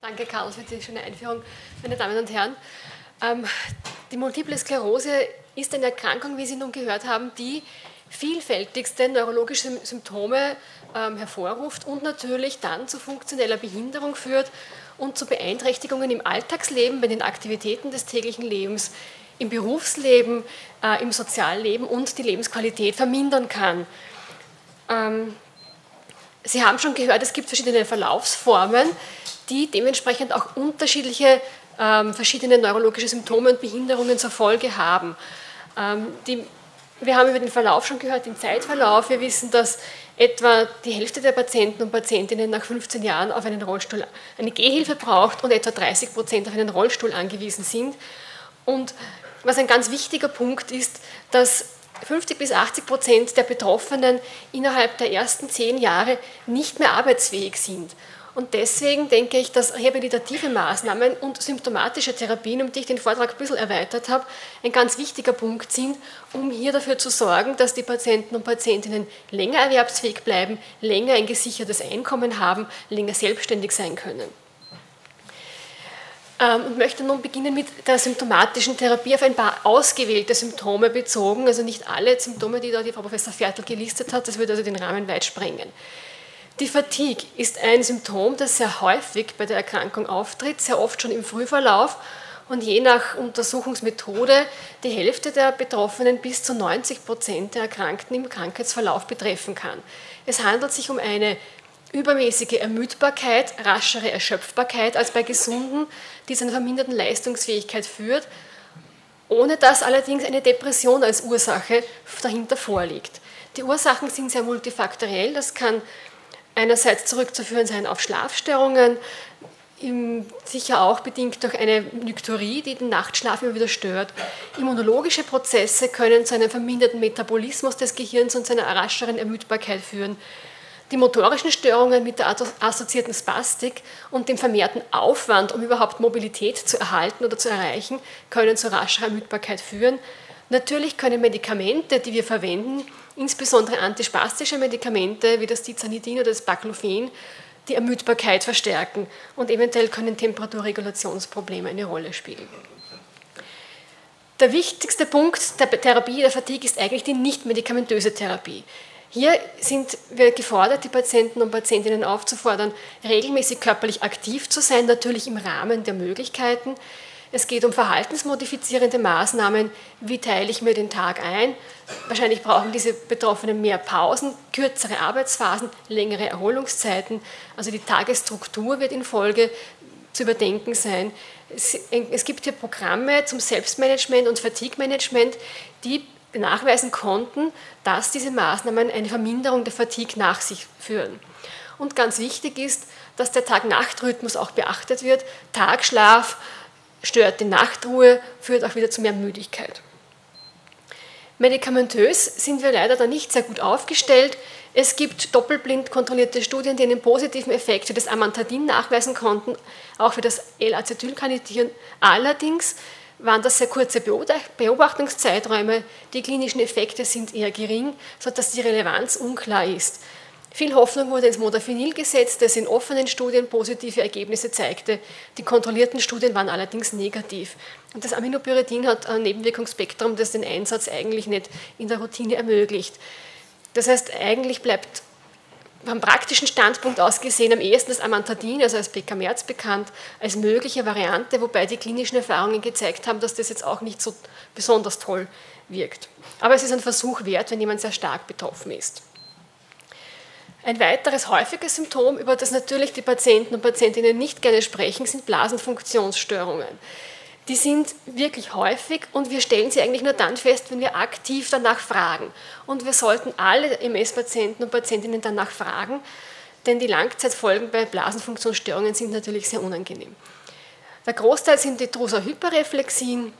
Danke, Karl, für die schöne Einführung. Meine Damen und Herren, ähm, die Multiple Sklerose ist eine Erkrankung, wie Sie nun gehört haben, die vielfältigste neurologische Symptome ähm, hervorruft und natürlich dann zu funktioneller Behinderung führt und zu Beeinträchtigungen im Alltagsleben, bei den Aktivitäten des täglichen Lebens, im Berufsleben, äh, im Sozialleben und die Lebensqualität vermindern kann. Sie haben schon gehört, es gibt verschiedene Verlaufsformen die dementsprechend auch unterschiedliche ähm, verschiedene neurologische Symptome und Behinderungen zur Folge haben. Ähm, die, wir haben über den Verlauf schon gehört, den Zeitverlauf. Wir wissen, dass etwa die Hälfte der Patienten und Patientinnen nach 15 Jahren auf einen Rollstuhl eine Gehhilfe braucht und etwa 30 Prozent auf einen Rollstuhl angewiesen sind. Und was ein ganz wichtiger Punkt ist, dass 50 bis 80 Prozent der Betroffenen innerhalb der ersten zehn Jahre nicht mehr arbeitsfähig sind. Und deswegen denke ich, dass rehabilitative Maßnahmen und symptomatische Therapien, um die ich den Vortrag ein bisschen erweitert habe, ein ganz wichtiger Punkt sind, um hier dafür zu sorgen, dass die Patienten und Patientinnen länger erwerbsfähig bleiben, länger ein gesichertes Einkommen haben, länger selbstständig sein können. Ähm, und möchte nun beginnen mit der symptomatischen Therapie auf ein paar ausgewählte Symptome bezogen, also nicht alle Symptome, die da die Frau Professor Viertel gelistet hat, das würde also den Rahmen weit sprengen. Die Fatigue ist ein Symptom, das sehr häufig bei der Erkrankung auftritt, sehr oft schon im Frühverlauf und je nach Untersuchungsmethode die Hälfte der Betroffenen bis zu 90 Prozent der Erkrankten im Krankheitsverlauf betreffen kann. Es handelt sich um eine übermäßige Ermüdbarkeit, raschere Erschöpfbarkeit als bei Gesunden, die zu einer verminderten Leistungsfähigkeit führt, ohne dass allerdings eine Depression als Ursache dahinter vorliegt. Die Ursachen sind sehr multifaktoriell, das kann einerseits zurückzuführen sein auf Schlafstörungen, sicher auch bedingt durch eine Nykturie, die den Nachtschlaf immer wieder stört. Immunologische Prozesse können zu einem verminderten Metabolismus des Gehirns und zu einer rascheren Ermüdbarkeit führen. Die motorischen Störungen mit der assoziierten Spastik und dem vermehrten Aufwand, um überhaupt Mobilität zu erhalten oder zu erreichen, können zu rascher Ermüdbarkeit führen. Natürlich können Medikamente, die wir verwenden, insbesondere antispastische Medikamente wie das Tizanidin oder das Baclofen, die Ermüdbarkeit verstärken und eventuell können Temperaturregulationsprobleme eine Rolle spielen. Der wichtigste Punkt der Therapie der Fatigue ist eigentlich die nicht-medikamentöse Therapie. Hier sind wir gefordert, die Patienten und Patientinnen aufzufordern, regelmäßig körperlich aktiv zu sein, natürlich im Rahmen der Möglichkeiten. Es geht um verhaltensmodifizierende Maßnahmen. Wie teile ich mir den Tag ein? Wahrscheinlich brauchen diese Betroffenen mehr Pausen, kürzere Arbeitsphasen, längere Erholungszeiten. Also die Tagesstruktur wird in Folge zu überdenken sein. Es gibt hier Programme zum Selbstmanagement und Fatigue-Management, die nachweisen konnten, dass diese Maßnahmen eine Verminderung der Fatigue nach sich führen. Und ganz wichtig ist, dass der Tag-Nacht-Rhythmus auch beachtet wird. Tagschlaf, stört die Nachtruhe, führt auch wieder zu mehr Müdigkeit. Medikamentös sind wir leider da nicht sehr gut aufgestellt. Es gibt doppelblind kontrollierte Studien, die einen positiven Effekt für das Amantadin nachweisen konnten, auch für das L-Acetylcarnithin. Allerdings waren das sehr kurze Beobachtungszeiträume. Die klinischen Effekte sind eher gering, sodass die Relevanz unklar ist. Viel Hoffnung wurde ins Modafinil gesetzt, das in offenen Studien positive Ergebnisse zeigte. Die kontrollierten Studien waren allerdings negativ. Und das Aminopyridin hat ein Nebenwirkungsspektrum, das den Einsatz eigentlich nicht in der Routine ermöglicht. Das heißt, eigentlich bleibt vom praktischen Standpunkt aus gesehen am ehesten das Amantadin, also als Bekamerz bekannt, als mögliche Variante, wobei die klinischen Erfahrungen gezeigt haben, dass das jetzt auch nicht so besonders toll wirkt. Aber es ist ein Versuch wert, wenn jemand sehr stark betroffen ist. Ein weiteres häufiges Symptom, über das natürlich die Patienten und Patientinnen nicht gerne sprechen, sind Blasenfunktionsstörungen. Die sind wirklich häufig und wir stellen sie eigentlich nur dann fest, wenn wir aktiv danach fragen. Und wir sollten alle MS-Patienten und Patientinnen danach fragen, denn die Langzeitfolgen bei Blasenfunktionsstörungen sind natürlich sehr unangenehm. Der Großteil sind die Drosa-Hyperreflexien.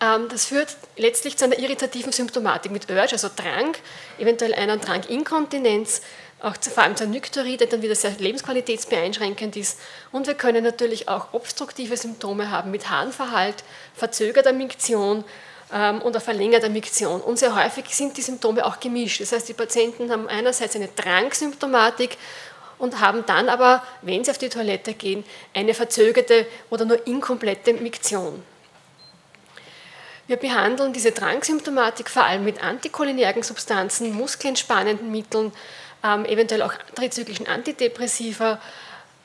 Ähm, das führt letztlich zu einer irritativen Symptomatik mit Urge, also Drang, eventuell einer Dranginkontinenz, auch vor allem zur Nykturie, der dann wieder sehr lebensqualitätsbeeinschränkend ist. Und wir können natürlich auch obstruktive Symptome haben mit Harnverhalt, verzögerter Miktion ähm, oder verlängerter Miktion. Und sehr häufig sind die Symptome auch gemischt. Das heißt, die Patienten haben einerseits eine Drangsymptomatik und haben dann aber, wenn sie auf die Toilette gehen, eine verzögerte oder nur inkomplette Miktion. Wir behandeln diese Drangsymptomatik vor allem mit anticholinergen Substanzen, muskelentspannenden Mitteln, ähm, eventuell auch trizyklischen Antidepressiva.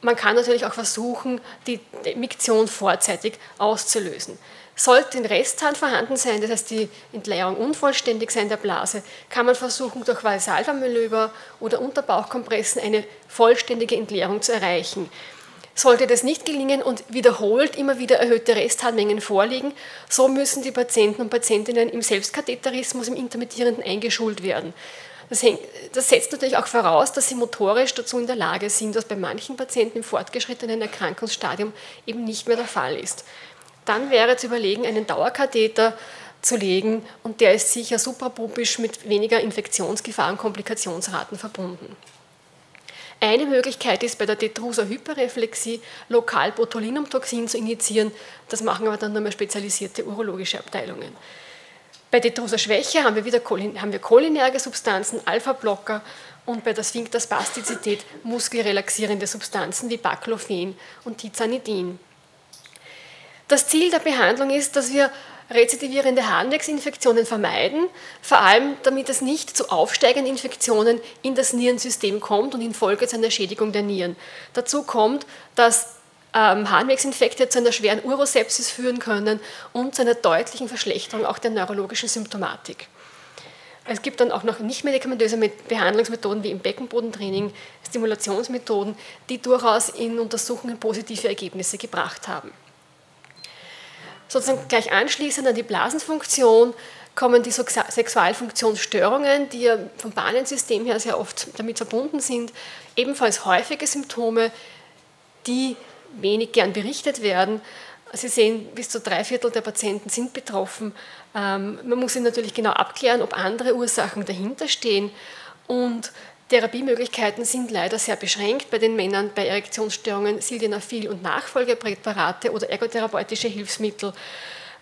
Man kann natürlich auch versuchen, die Miktion vorzeitig auszulösen. Sollte ein Resthahn vorhanden sein, das heißt die Entleerung unvollständig sein der Blase, kann man versuchen, durch Valsalva-Manöver oder Unterbauchkompressen eine vollständige Entleerung zu erreichen. Sollte das nicht gelingen und wiederholt immer wieder erhöhte Restharnmengen vorliegen, so müssen die Patienten und Patientinnen im Selbstkatheterismus, im Intermittierenden eingeschult werden. Das, hängt, das, setzt natürlich auch voraus, dass sie motorisch dazu in der Lage sind, was bei manchen Patienten im fortgeschrittenen Erkrankungsstadium eben nicht mehr der Fall ist. Dann wäre zu überlegen, einen Dauerkatheter zu legen und der ist sicher suprapubisch mit weniger Infektionsgefahr und Komplikationsraten verbunden. Eine Möglichkeit ist bei der Detruser Hyperreflexie lokal Botulinumtoxin zu injizieren. Das machen aber dann nur mehr spezialisierte urologische Abteilungen. Bei Detruser Schwäche haben wir wieder haben wir cholinerge Substanzen, Alpha-Blocker und bei der Sphinkterspastizität muskelrelaxierende Substanzen wie Baclofen und Tizanidin. Das Ziel der Behandlung ist, dass wir rezidivierende Harnwegsinfektionen vermeiden, vor allem damit es nicht zu aufsteigenden Infektionen in das Nierensystem kommt und infolge zu einer Schädigung der Nieren. Dazu kommt, dass ähm, Harnwegsinfekte zu einer schweren Urosepsis führen können und zu einer deutlichen Verschlechterung auch der neurologischen Symptomatik. Es gibt dann auch noch nicht medikamentöse Behandlungsmethoden wie im Beckenbodentraining, Stimulationsmethoden, die durchaus in Untersuchungen positive Ergebnisse gebracht haben. Sozusagen gleich anschließend an die Blasenfunktion kommen die Sexualfunktionsstörungen, die ja vom Bahnensystem her sehr oft damit verbunden sind, ebenfalls häufige Symptome, die wenig gern berichtet werden. Sie sehen, bis zu drei Viertel der Patienten sind betroffen. Ähm, man muss sich natürlich genau abklären, ob andere Ursachen dahinter stehen. Und Therapiemöglichkeiten sind leider sehr beschränkt. Bei den Männern bei Erektionsstörungen Sildenafil und Nachfolgepräparate oder ergotherapeutische Hilfsmittel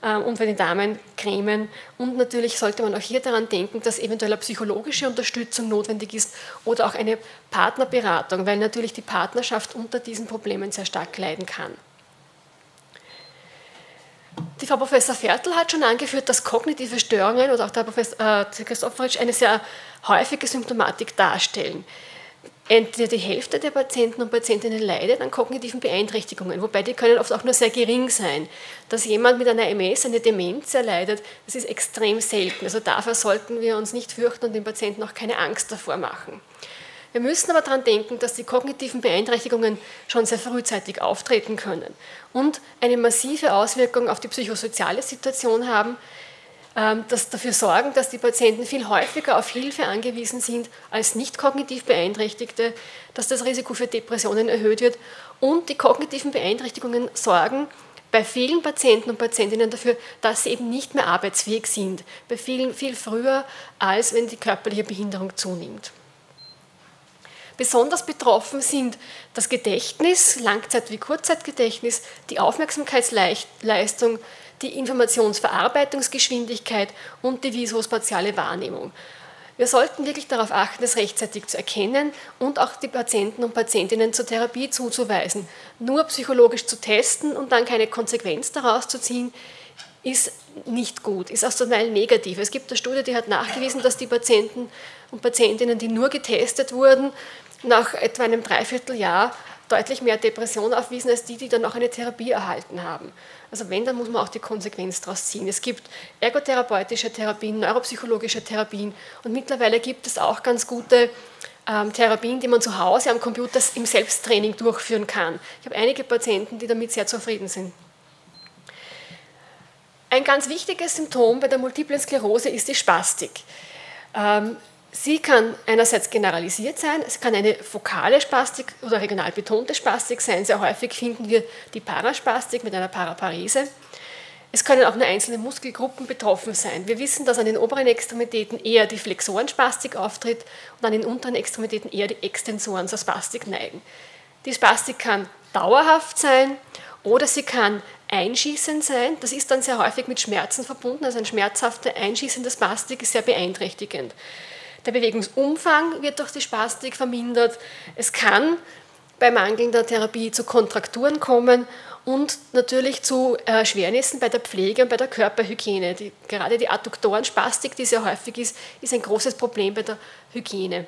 und bei den Damen Cremen. Und natürlich sollte man auch hier daran denken, dass eventuell eine psychologische Unterstützung notwendig ist oder auch eine Partnerberatung, weil natürlich die Partnerschaft unter diesen Problemen sehr stark leiden kann. Die Frau Professor Viertel hat schon angeführt, dass kognitive Störungen oder auch der Professor äh, Christopheritsch eine sehr häufige Symptomatik darstellen. Entweder die Hälfte der Patienten und Patientinnen leidet an kognitiven Beeinträchtigungen, wobei die können oft auch nur sehr gering sein. Dass jemand mit einer MS, eine Demenz erleidet, das ist extrem selten. Also dafür sollten wir uns nicht fürchten und den Patienten auch keine Angst davor machen. Wir müssen aber daran denken, dass die kognitiven Beeinträchtigungen schon sehr frühzeitig auftreten können und eine massive Auswirkung auf die psychosoziale Situation haben, das dafür sorgen, dass die Patienten viel häufiger auf Hilfe angewiesen sind als nicht kognitiv Beeinträchtigte, dass das Risiko für Depressionen erhöht wird und die kognitiven Beeinträchtigungen sorgen bei vielen Patienten und Patientinnen dafür, dass sie eben nicht mehr arbeitsfähig sind, bei vielen viel früher, als wenn die körperliche Behinderung zunimmt. Besonders betroffen sind das Gedächtnis, Langzeit- wie Kurzzeitgedächtnis, die Aufmerksamkeitsleistung, die Informationsverarbeitungsgeschwindigkeit und die visospatiale Wahrnehmung. Wir sollten wirklich darauf achten, es rechtzeitig zu erkennen und auch die Patienten und Patientinnen zur Therapie zuzuweisen. Nur psychologisch zu testen und dann keine Konsequenz daraus zu ziehen, ist nicht gut, ist auch zum Teil negativ. Es gibt eine Studie, die hat nachgewiesen, dass die Patienten und Patientinnen, die nur getestet wurden, nach etwa einem Dreivierteljahr deutlich mehr Depression aufwiesen als die, die dann auch eine Therapie erhalten haben. Also wenn, dann muss man auch die Konsequenz daraus ziehen. Es gibt ergotherapeutische Therapien, neuropsychologische Therapien und mittlerweile gibt es auch ganz gute ähm, Therapien, die man zu Hause am Computer im Selbsttraining durchführen kann. Ich habe einige Patienten, die damit sehr zufrieden sind. Ein ganz wichtiges Symptom bei der Multiplen Sklerose ist die Spastik. Ähm, Sie kann einerseits generalisiert sein, es kann eine fokale Spastik oder regional betonte Spastik sein. Sehr häufig finden wir die Paraspastik mit einer Paraparese. Es können auch nur einzelne Muskelgruppen betroffen sein. Wir wissen, dass an den oberen Extremitäten eher die Flexorenspastik auftritt und an den unteren Extremitäten eher die Extensoren zur Spastik neigen. Die Spastik kann dauerhaft sein oder sie kann einschießend sein. Das ist dann sehr häufig mit Schmerzen verbunden. Also ein schmerzhafter einschießender Spastik ist sehr beeinträchtigend. Der Bewegungsumfang wird durch die Spastik vermindert. Es kann bei mangelnder Therapie zu Kontrakturen kommen und natürlich zu Erschwernissen bei der Pflege und bei der Körperhygiene. Die, gerade die Adduktorenspastik, die sehr häufig ist, ist ein großes Problem bei der Hygiene.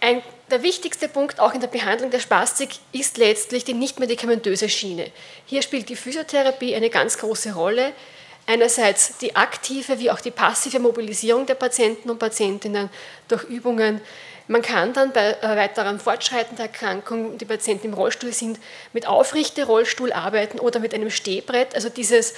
Ein, der wichtigste Punkt auch in der Behandlung der Spastik ist letztlich die nichtmedikamentöse Schiene. Hier spielt die Physiotherapie eine ganz große Rolle. Einerseits die aktive wie auch die passive Mobilisierung der Patienten und Patientinnen durch Übungen. Man kann dann bei weiterem Fortschreiten der Erkrankung, die Patienten im Rollstuhl sind, mit Aufrichte-Rollstuhl arbeiten oder mit einem Stehbrett. Also dieses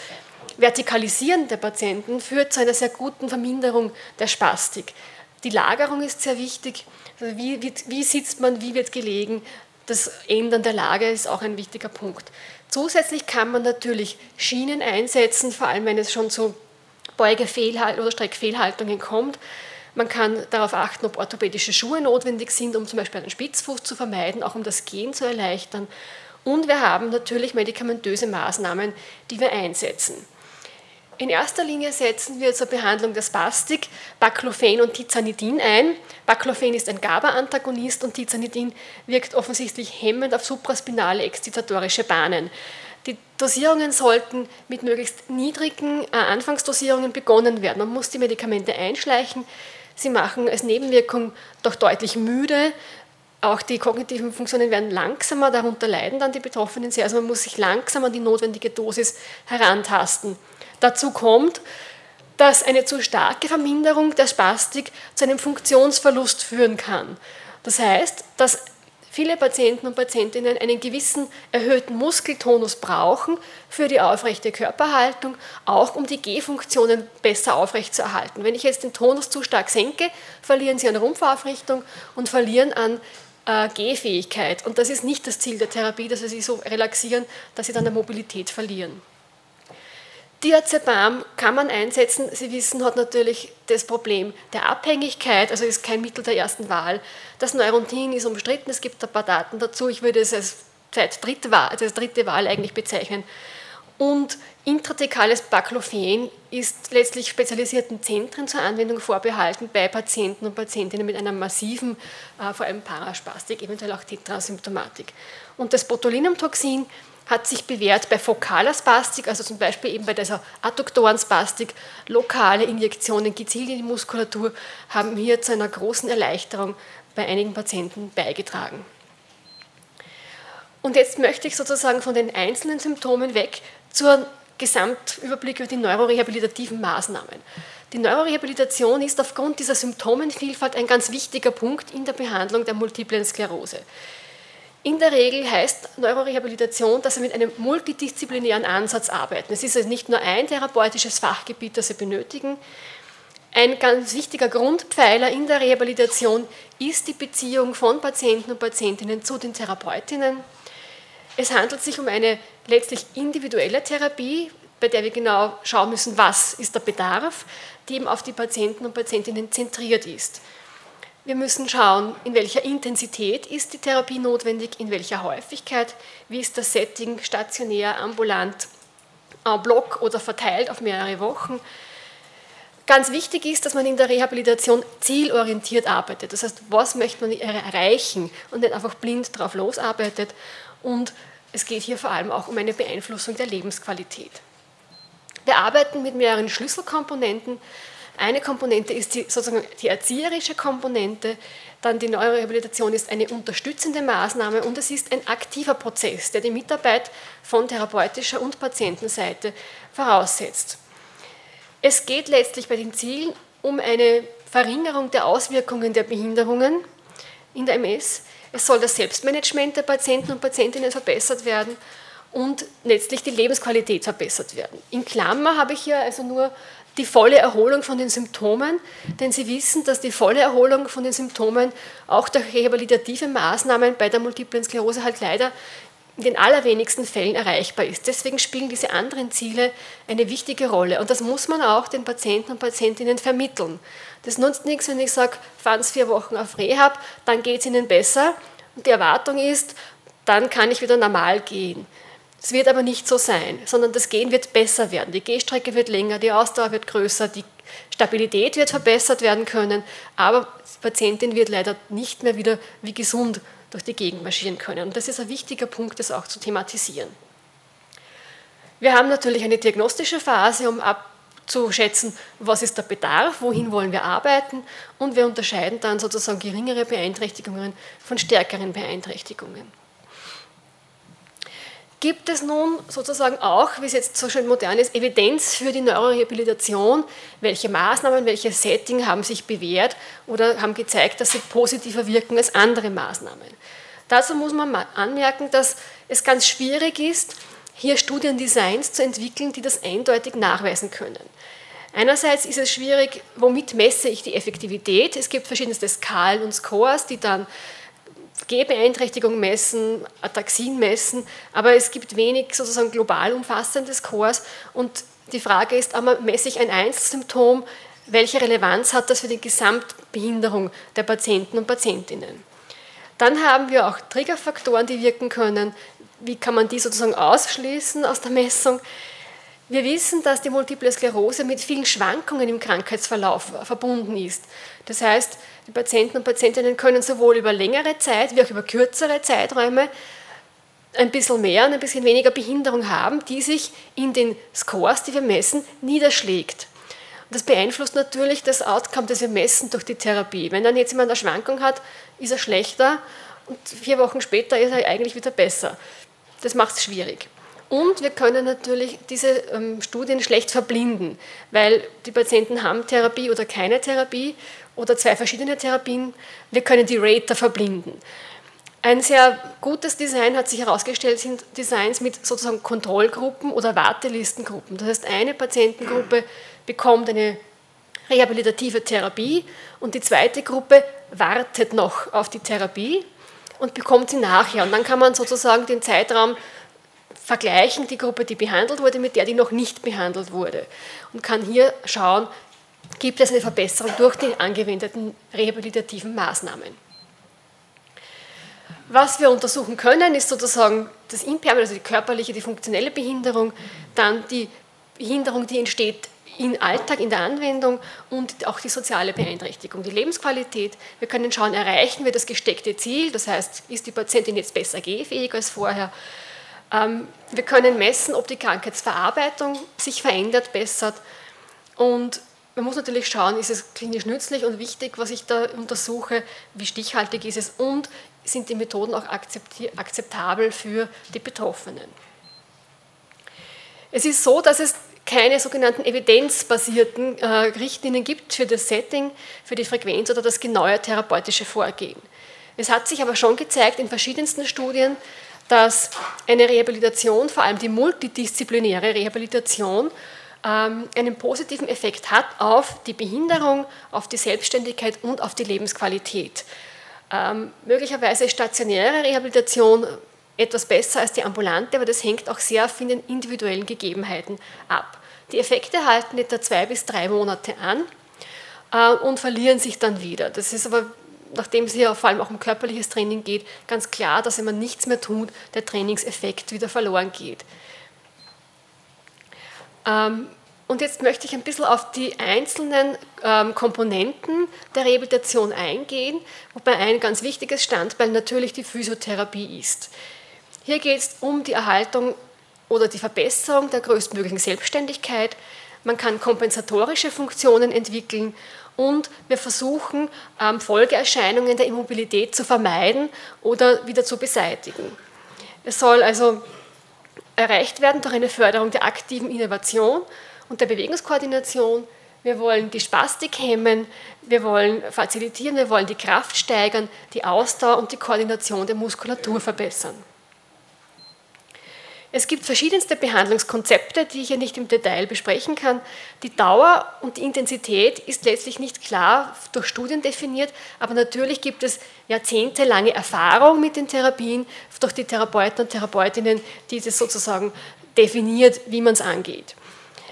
Vertikalisieren der Patienten führt zu einer sehr guten Verminderung der Spastik. Die Lagerung ist sehr wichtig. Also wie, wie, wie sitzt man, wie wird gelegen? Das Ändern der Lage ist auch ein wichtiger Punkt. Zusätzlich kann man natürlich Schienen einsetzen, vor allem wenn es schon zu Beugefehlhaltungen oder Streckfehlhaltungen kommt. Man kann darauf achten, ob orthopädische Schuhe notwendig sind, um zum Beispiel einen Spitzfuß zu vermeiden, auch um das Gehen zu erleichtern. Und wir haben natürlich medikamentöse Maßnahmen, die wir einsetzen. In erster Linie setzen wir zur Behandlung der Spastik Baclofen und Tizanidin ein. Baclofen ist ein GABA-Antagonist und Tizanidin wirkt offensichtlich hemmend auf supraspinale exzitatorische Bahnen. Die Dosierungen sollten mit möglichst niedrigen äh, Anfangsdosierungen begonnen werden. Man muss die Medikamente einschleichen. Sie machen als Nebenwirkung doch deutlich müde. Auch die kognitiven Funktionen werden langsamer, darunter leiden dann die Betroffenen sehr. Also man muss sich langsam an die notwendige Dosis herantasten. Dazu kommt, dass eine zu starke Verminderung der Spastik zu einem Funktionsverlust führen kann. Das heißt, dass viele Patienten und Patientinnen einen gewissen erhöhten Muskeltonus brauchen für die aufrechte Körperhaltung, auch um die Gehfunktionen besser aufrechtzuerhalten. Wenn ich jetzt den Tonus zu stark senke, verlieren sie an Rumpfaufrichtung und verlieren an äh, Gehfähigkeit. Und das ist nicht das Ziel der Therapie, dass sie sich so relaxieren, dass sie dann der Mobilität verlieren. Diazepam kann man einsetzen. Sie wissen, hat natürlich das Problem der Abhängigkeit, also ist kein Mittel der ersten Wahl. Das Neurontin ist umstritten, es gibt ein paar Daten dazu. Ich würde es als dritte Wahl, als dritte Wahl eigentlich bezeichnen. Und intrathekales Baclofen ist letztlich spezialisierten Zentren zur Anwendung vorbehalten bei Patienten und Patientinnen mit einer massiven, äh, vor allem Paraspastik, eventuell auch Tetrasymptomatik. Und das Botulinumtoxin hat sich bewährt bei fokaler Spastik, also zum Beispiel eben bei dieser Adduktorenspastik. Lokale Injektionen gezielt in die Muskulatur haben hier zu einer großen Erleichterung bei einigen Patienten beigetragen. Und jetzt möchte ich sozusagen von den einzelnen Symptomen weg zur Gesamtüberblick über die neurorehabilitativen Maßnahmen. Die Neurorehabilitation ist aufgrund dieser Symptomenvielfalt ein ganz wichtiger Punkt in der Behandlung der multiplen Sklerose. In der Regel heißt Neurorehabilitation, dass wir mit einem multidisziplinären Ansatz arbeiten. Es ist also nicht nur ein therapeutisches Fachgebiet, das wir benötigen. Ein ganz wichtiger Grundpfeiler in der Rehabilitation ist die Beziehung von Patienten und Patientinnen zu den Therapeutinnen. Es handelt sich um eine letztlich individuelle Therapie, bei der wir genau schauen müssen, was ist der Bedarf, die eben auf die Patienten und Patientinnen zentriert ist. Wir müssen schauen, in welcher Intensität ist die Therapie notwendig, in welcher Häufigkeit, wie ist das Setting, stationär, ambulant, en bloc oder verteilt auf mehrere Wochen. Ganz wichtig ist, dass man in der Rehabilitation zielorientiert arbeitet. Das heißt, was möchte man erreichen und nicht einfach blind drauf losarbeitet. Und es geht hier vor allem auch um eine Beeinflussung der Lebensqualität. Wir arbeiten mit mehreren Schlüsselkomponenten. Eine Komponente ist die, sozusagen die erzieherische Komponente, dann die Neurorehabilitation ist eine unterstützende Maßnahme und es ist ein aktiver Prozess, der die Mitarbeit von therapeutischer und Patientenseite voraussetzt. Es geht letztlich bei den Zielen um eine Verringerung der Auswirkungen der Behinderungen in der MS. Es soll das Selbstmanagement der Patienten und Patientinnen verbessert werden und letztlich die Lebensqualität verbessert werden. In Klammer habe ich hier also nur die volle Erholung von den Symptomen, denn Sie wissen, dass die volle Erholung von den Symptomen auch durch rehabilitative Maßnahmen bei der multiplen Sklerose halt leider in den allerwenigsten Fällen erreichbar ist. Deswegen spielen diese anderen Ziele eine wichtige Rolle und das muss man auch den Patienten und Patientinnen vermitteln. Das nutzt nichts, wenn ich sage, fahren Sie vier Wochen auf Rehab, dann geht es Ihnen besser und die Erwartung ist, dann kann ich wieder normal gehen. Es wird aber nicht so sein, sondern das Gehen wird besser werden. Die Gehstrecke wird länger, die Ausdauer wird größer, die Stabilität wird verbessert werden können, aber die Patientin wird leider nicht mehr wieder wie gesund durch die Gegend marschieren können. Und das ist ein wichtiger Punkt, das auch zu thematisieren. Wir haben natürlich eine diagnostische Phase, um abzuschätzen, was ist der Bedarf, wohin wollen wir arbeiten und wir unterscheiden dann sozusagen geringere Beeinträchtigungen von stärkeren Beeinträchtigungen. Gibt es nun sozusagen auch, wie es jetzt so schön modern ist, Evidenz für die Neurorehabilitation? Welche Maßnahmen, welche Setting haben sich bewährt oder haben gezeigt, dass sie positiver wirken als andere Maßnahmen? Dazu muss man anmerken, dass es ganz schwierig ist, hier Studiendesigns zu entwickeln, die das eindeutig nachweisen können. Einerseits ist es schwierig, womit messe ich die Effektivität? Es gibt verschiedenste Skalen und Scores, die dann Gehbeeinträchtigung messen, Ataxien messen, aber es gibt wenig sozusagen global umfassende Scores und die Frage ist, aber messe ich ein Einzelsymptom, welche Relevanz hat das für die Gesamtbehinderung der Patienten und Patientinnen? Dann haben wir auch Triggerfaktoren, die wirken können. Wie kann man die sozusagen ausschließen aus der Messung? Wir wissen, dass die Multiple Sklerose mit vielen Schwankungen im Krankheitsverlauf verbunden ist. Das heißt, die Patienten und Patientinnen können sowohl über längere Zeit wie auch über kürzere Zeiträume ein bisschen mehr und ein bisschen weniger Behinderung haben, die sich in den Scores, die wir messen, niederschlägt. Und das beeinflusst natürlich das Outcome, das wir messen durch die Therapie. Wenn dann jetzt jemand eine Schwankung hat, ist er schlechter und vier Wochen später ist er eigentlich wieder besser. Das macht es schwierig. Und wir können natürlich diese ähm, Studien schlecht verblinden, weil die Patienten haben Therapie oder keine Therapie oder zwei verschiedene Therapien. Wir können die Rater verblinden. Ein sehr gutes Design hat sich herausgestellt, sind Designs mit sozusagen Kontrollgruppen oder Wartelistengruppen. Das heißt, eine Patientengruppe bekommt eine rehabilitative Therapie und die zweite Gruppe wartet noch auf die Therapie und bekommt sie nachher. Und dann kann man sozusagen den Zeitraum vergleichen, die Gruppe, die behandelt wurde, mit der, die noch nicht behandelt wurde. Und kann hier schauen, gibt es eine Verbesserung durch die angewendeten rehabilitativen Maßnahmen. Was wir untersuchen können, ist sozusagen das Impairment, also die körperliche, die funktionelle Behinderung, dann die Behinderung, die entsteht im Alltag, in der Anwendung und auch die soziale Beeinträchtigung, die Lebensqualität. Wir können schauen, erreichen wir das gesteckte Ziel, das heißt, ist die Patientin jetzt besser gehfähig als vorher, wir können messen, ob die Krankheitsverarbeitung sich verändert, bessert. Und man muss natürlich schauen, ist es klinisch nützlich und wichtig, was ich da untersuche, wie stichhaltig ist es und sind die Methoden auch akzeptabel für die Betroffenen. Es ist so, dass es keine sogenannten evidenzbasierten äh, Richtlinien gibt für das Setting, für die Frequenz oder das genaue therapeutische Vorgehen. Es hat sich aber schon gezeigt in verschiedensten Studien, dass eine Rehabilitation, vor allem die multidisziplinäre Rehabilitation, ähm, einen positiven Effekt hat auf die Behinderung, auf die Selbstständigkeit und auf die Lebensqualität. Ähm, möglicherweise ist stationäre Rehabilitation etwas besser als die ambulante, aber das hängt auch sehr von den individuellen Gegebenheiten ab. Die Effekte halten etwa zwei bis drei Monate an äh, und verlieren sich dann wieder. Das ist aber nachdem es hier vor allem auch um körperliches Training geht, ganz klar, dass wenn man nichts mehr tut, der Trainingseffekt wieder verloren geht. Ähm, und jetzt möchte ich ein bisschen auf die einzelnen ähm, Komponenten der Rehabilitation eingehen, wobei ein ganz wichtiges Standbein natürlich die Physiotherapie ist. Hier geht es um die Erhaltung oder die Verbesserung der größtmöglichen Selbstständigkeit. Man kann kompensatorische Funktionen entwickeln und wir versuchen, ähm, Folgeerscheinungen der Immobilität zu vermeiden oder wieder zu beseitigen. Es soll also erreicht werden durch eine Förderung der aktiven Innovation und der Bewegungskoordination. Wir wollen die Spastik hemmen, wir wollen facilitieren, wir wollen die Kraft steigern, die Ausdauer und die Koordination der Muskulatur verbessern. Es gibt verschiedenste Behandlungskonzepte, die ich hier nicht im Detail besprechen kann. Die Dauer und die Intensität ist letztlich nicht klar durch Studien definiert, aber natürlich gibt es jahrzehntelange Erfahrung mit den Therapien durch die Therapeuten und Therapeutinnen, die das sozusagen definiert, wie man es angeht.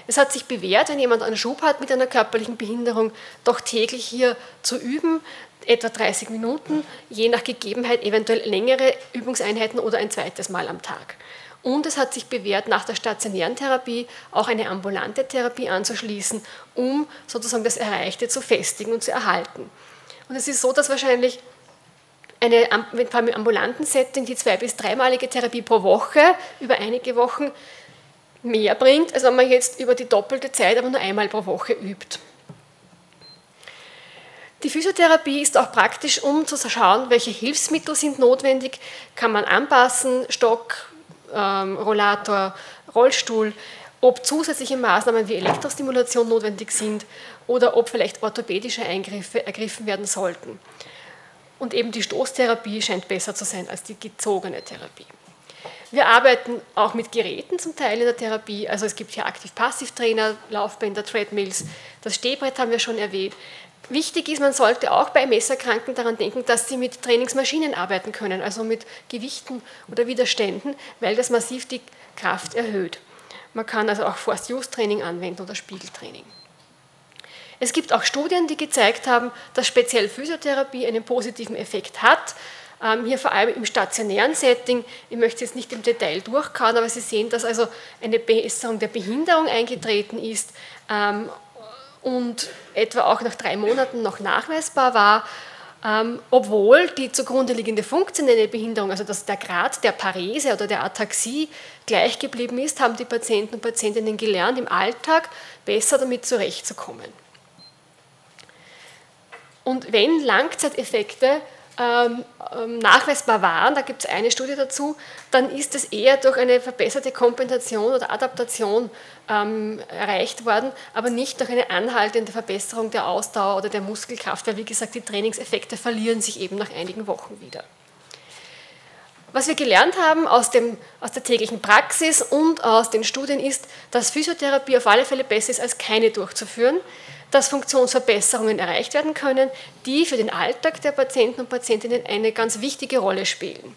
Es hat sich bewährt, wenn jemand einen Schub hat mit einer körperlichen Behinderung, doch täglich hier zu üben, etwa 30 Minuten, je nach Gegebenheit eventuell längere Übungseinheiten oder ein zweites Mal am Tag. Und es hat sich bewährt, nach der stationären Therapie auch eine ambulante Therapie anzuschließen, um sozusagen das Erreichte zu festigen und zu erhalten. Und es ist so, dass wahrscheinlich eine, vor allem im ambulanten Setting die zwei- bis dreimalige Therapie pro Woche über einige Wochen mehr bringt, als wenn man jetzt über die doppelte Zeit aber nur einmal pro Woche übt. Die Physiotherapie ist auch praktisch, um zu schauen, welche Hilfsmittel sind notwendig, kann man anpassen, Stock, ähm, Rollator, Rollstuhl, ob zusätzliche Maßnahmen wie Elektrostimulation notwendig sind oder ob vielleicht orthopädische Eingriffe ergriffen werden sollten. Und eben die Stoßtherapie scheint besser zu sein als die gezogene Therapie. Wir arbeiten auch mit Geräten zum Teil in der Therapie. Also es gibt hier Aktiv-Passiv-Trainer, Laufbänder, Treadmills. Das Stehbrett haben wir schon erwähnt. Wichtig ist, man sollte auch bei Messerkranken daran denken, dass sie mit Trainingsmaschinen arbeiten können, also mit Gewichten oder Widerständen, weil das massiv die Kraft erhöht. Man kann also auch Force-Use-Training anwenden oder Spiegeltraining. Es gibt auch Studien, die gezeigt haben, dass speziell Physiotherapie einen positiven Effekt hat. Ähm, hier vor allem im stationären Setting. Ich möchte jetzt nicht im Detail durchkauen, aber Sie sehen, dass also eine Besserung der Behinderung eingetreten ist ähm, und etwa auch nach drei Monaten noch nachweisbar war, ähm, obwohl die zugrunde liegende funktionelle Behinderung, also dass der Grad der Parese oder der Ataxie gleich geblieben ist, haben die Patienten und Patientinnen gelernt, im Alltag besser damit zurechtzukommen. Und wenn Langzeiteffekte nachweisbar waren, da gibt es eine Studie dazu, dann ist es eher durch eine verbesserte Kompensation oder Adaptation ähm, erreicht worden, aber nicht durch eine anhaltende Verbesserung der Ausdauer oder der Muskelkraft, weil wie gesagt, die Trainingseffekte verlieren sich eben nach einigen Wochen wieder. Was wir gelernt haben aus, dem, aus der täglichen Praxis und aus den Studien ist, dass Physiotherapie auf alle Fälle besser ist, als keine durchzuführen dass Funktionsverbesserungen erreicht werden können, die für den Alltag der Patienten und Patientinnen eine ganz wichtige Rolle spielen.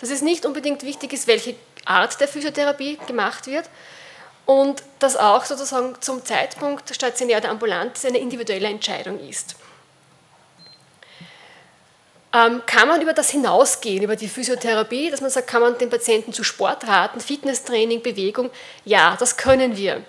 Dass es nicht unbedingt wichtig ist, welche Art der Physiotherapie gemacht wird und dass auch sozusagen zum Zeitpunkt stationär oder ambulant eine individuelle Entscheidung ist. Ähm, kann man über das hinausgehen, über die Physiotherapie, dass man sagt, kann man den Patienten zu Sport raten, Fitnesstraining, Bewegung? Ja, das können wir.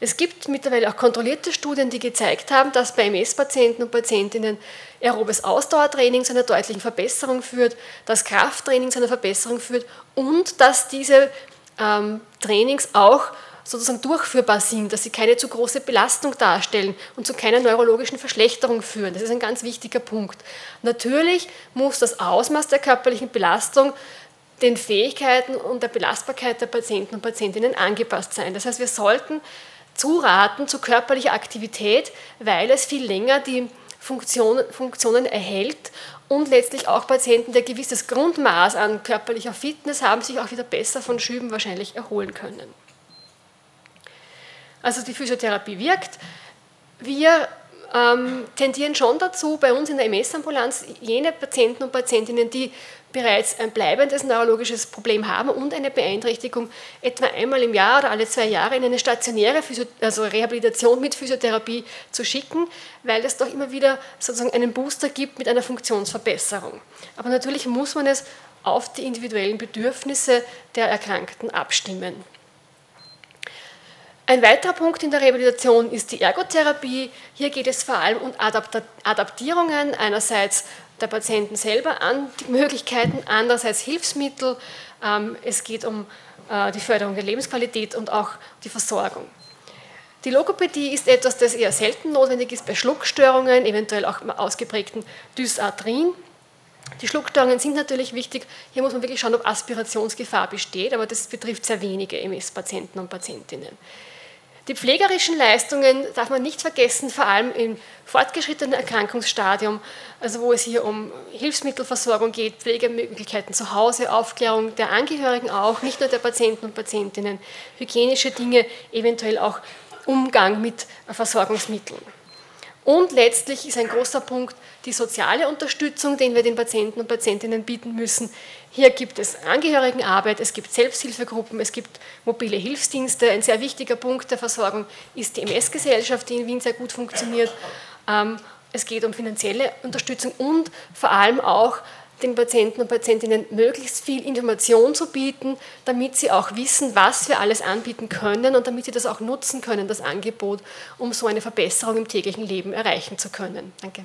Es gibt mittlerweile auch kontrollierte Studien, die gezeigt haben, dass bei MS-Patienten und Patientinnen aerobes Ausdauertraining zu einer deutlichen Verbesserung führt, dass Krafttraining zu einer Verbesserung führt und dass diese ähm, Trainings auch sozusagen durchführbar sind, dass sie keine zu große Belastung darstellen und zu keiner neurologischen Verschlechterung führen. Das ist ein ganz wichtiger Punkt. Natürlich muss das Ausmaß der körperlichen Belastung den Fähigkeiten und der Belastbarkeit der Patienten und Patientinnen angepasst sein. Das heißt, wir sollten zuraten zu körperlicher Aktivität, weil es viel länger die Funktion, Funktionen erhält und letztlich auch Patienten, die ein gewisses Grundmaß an körperlicher Fitness haben, sich auch wieder besser von Schüben wahrscheinlich erholen können. Also die Physiotherapie wirkt. Wir ähm, tendieren schon dazu, bei uns in der MS-Ambulanz jene Patienten und Patientinnen, die bereits ein bleibendes neurologisches Problem haben und eine Beeinträchtigung etwa einmal im Jahr oder alle zwei Jahre in eine stationäre Physio also Rehabilitation mit Physiotherapie zu schicken, weil es doch immer wieder sozusagen einen Booster gibt mit einer Funktionsverbesserung. Aber natürlich muss man es auf die individuellen Bedürfnisse der Erkrankten abstimmen. Ein weiterer Punkt in der Rehabilitation ist die Ergotherapie. Hier geht es vor allem um Adaptierungen, einerseits der Patienten selber an die Möglichkeiten, andererseits Hilfsmittel. Ähm, es geht um äh, die Förderung der Lebensqualität und auch die Versorgung. Die Logopädie ist etwas, das eher selten notwendig ist bei Schluckstörungen, eventuell auch ausgeprägten Dysarthrien. Die Schluckstörungen sind natürlich wichtig. Hier muss man wirklich schauen, ob Aspirationsgefahr besteht, aber das betrifft sehr wenige MS-Patienten und Patientinnen. Die pflegerischen Leistungen darf man nicht vergessen, vor allem im fortgeschrittenen Erkrankungsstadium, also wo es hier um Hilfsmittelversorgung geht, Pflegemöglichkeiten zu Hause, Aufklärung der Angehörigen auch, nicht nur der Patienten und Patientinnen, hygienische Dinge, eventuell auch Umgang mit Versorgungsmitteln. Und letztlich ist ein großer Punkt die soziale Unterstützung, den wir den Patienten und Patientinnen bieten müssen. Hier gibt es Angehörigenarbeit, es gibt Selbsthilfegruppen, es gibt mobile Hilfsdienste. Ein sehr wichtiger Punkt der Versorgung ist die MS-Gesellschaft, die in Wien sehr gut funktioniert. Ähm, es geht um finanzielle Unterstützung und vor allem auch den Patienten und Patientinnen möglichst viel Information zu bieten, damit sie auch wissen, was wir alles anbieten können und damit sie das auch nutzen können, das Angebot, um so eine Verbesserung im täglichen Leben erreichen zu können. Danke.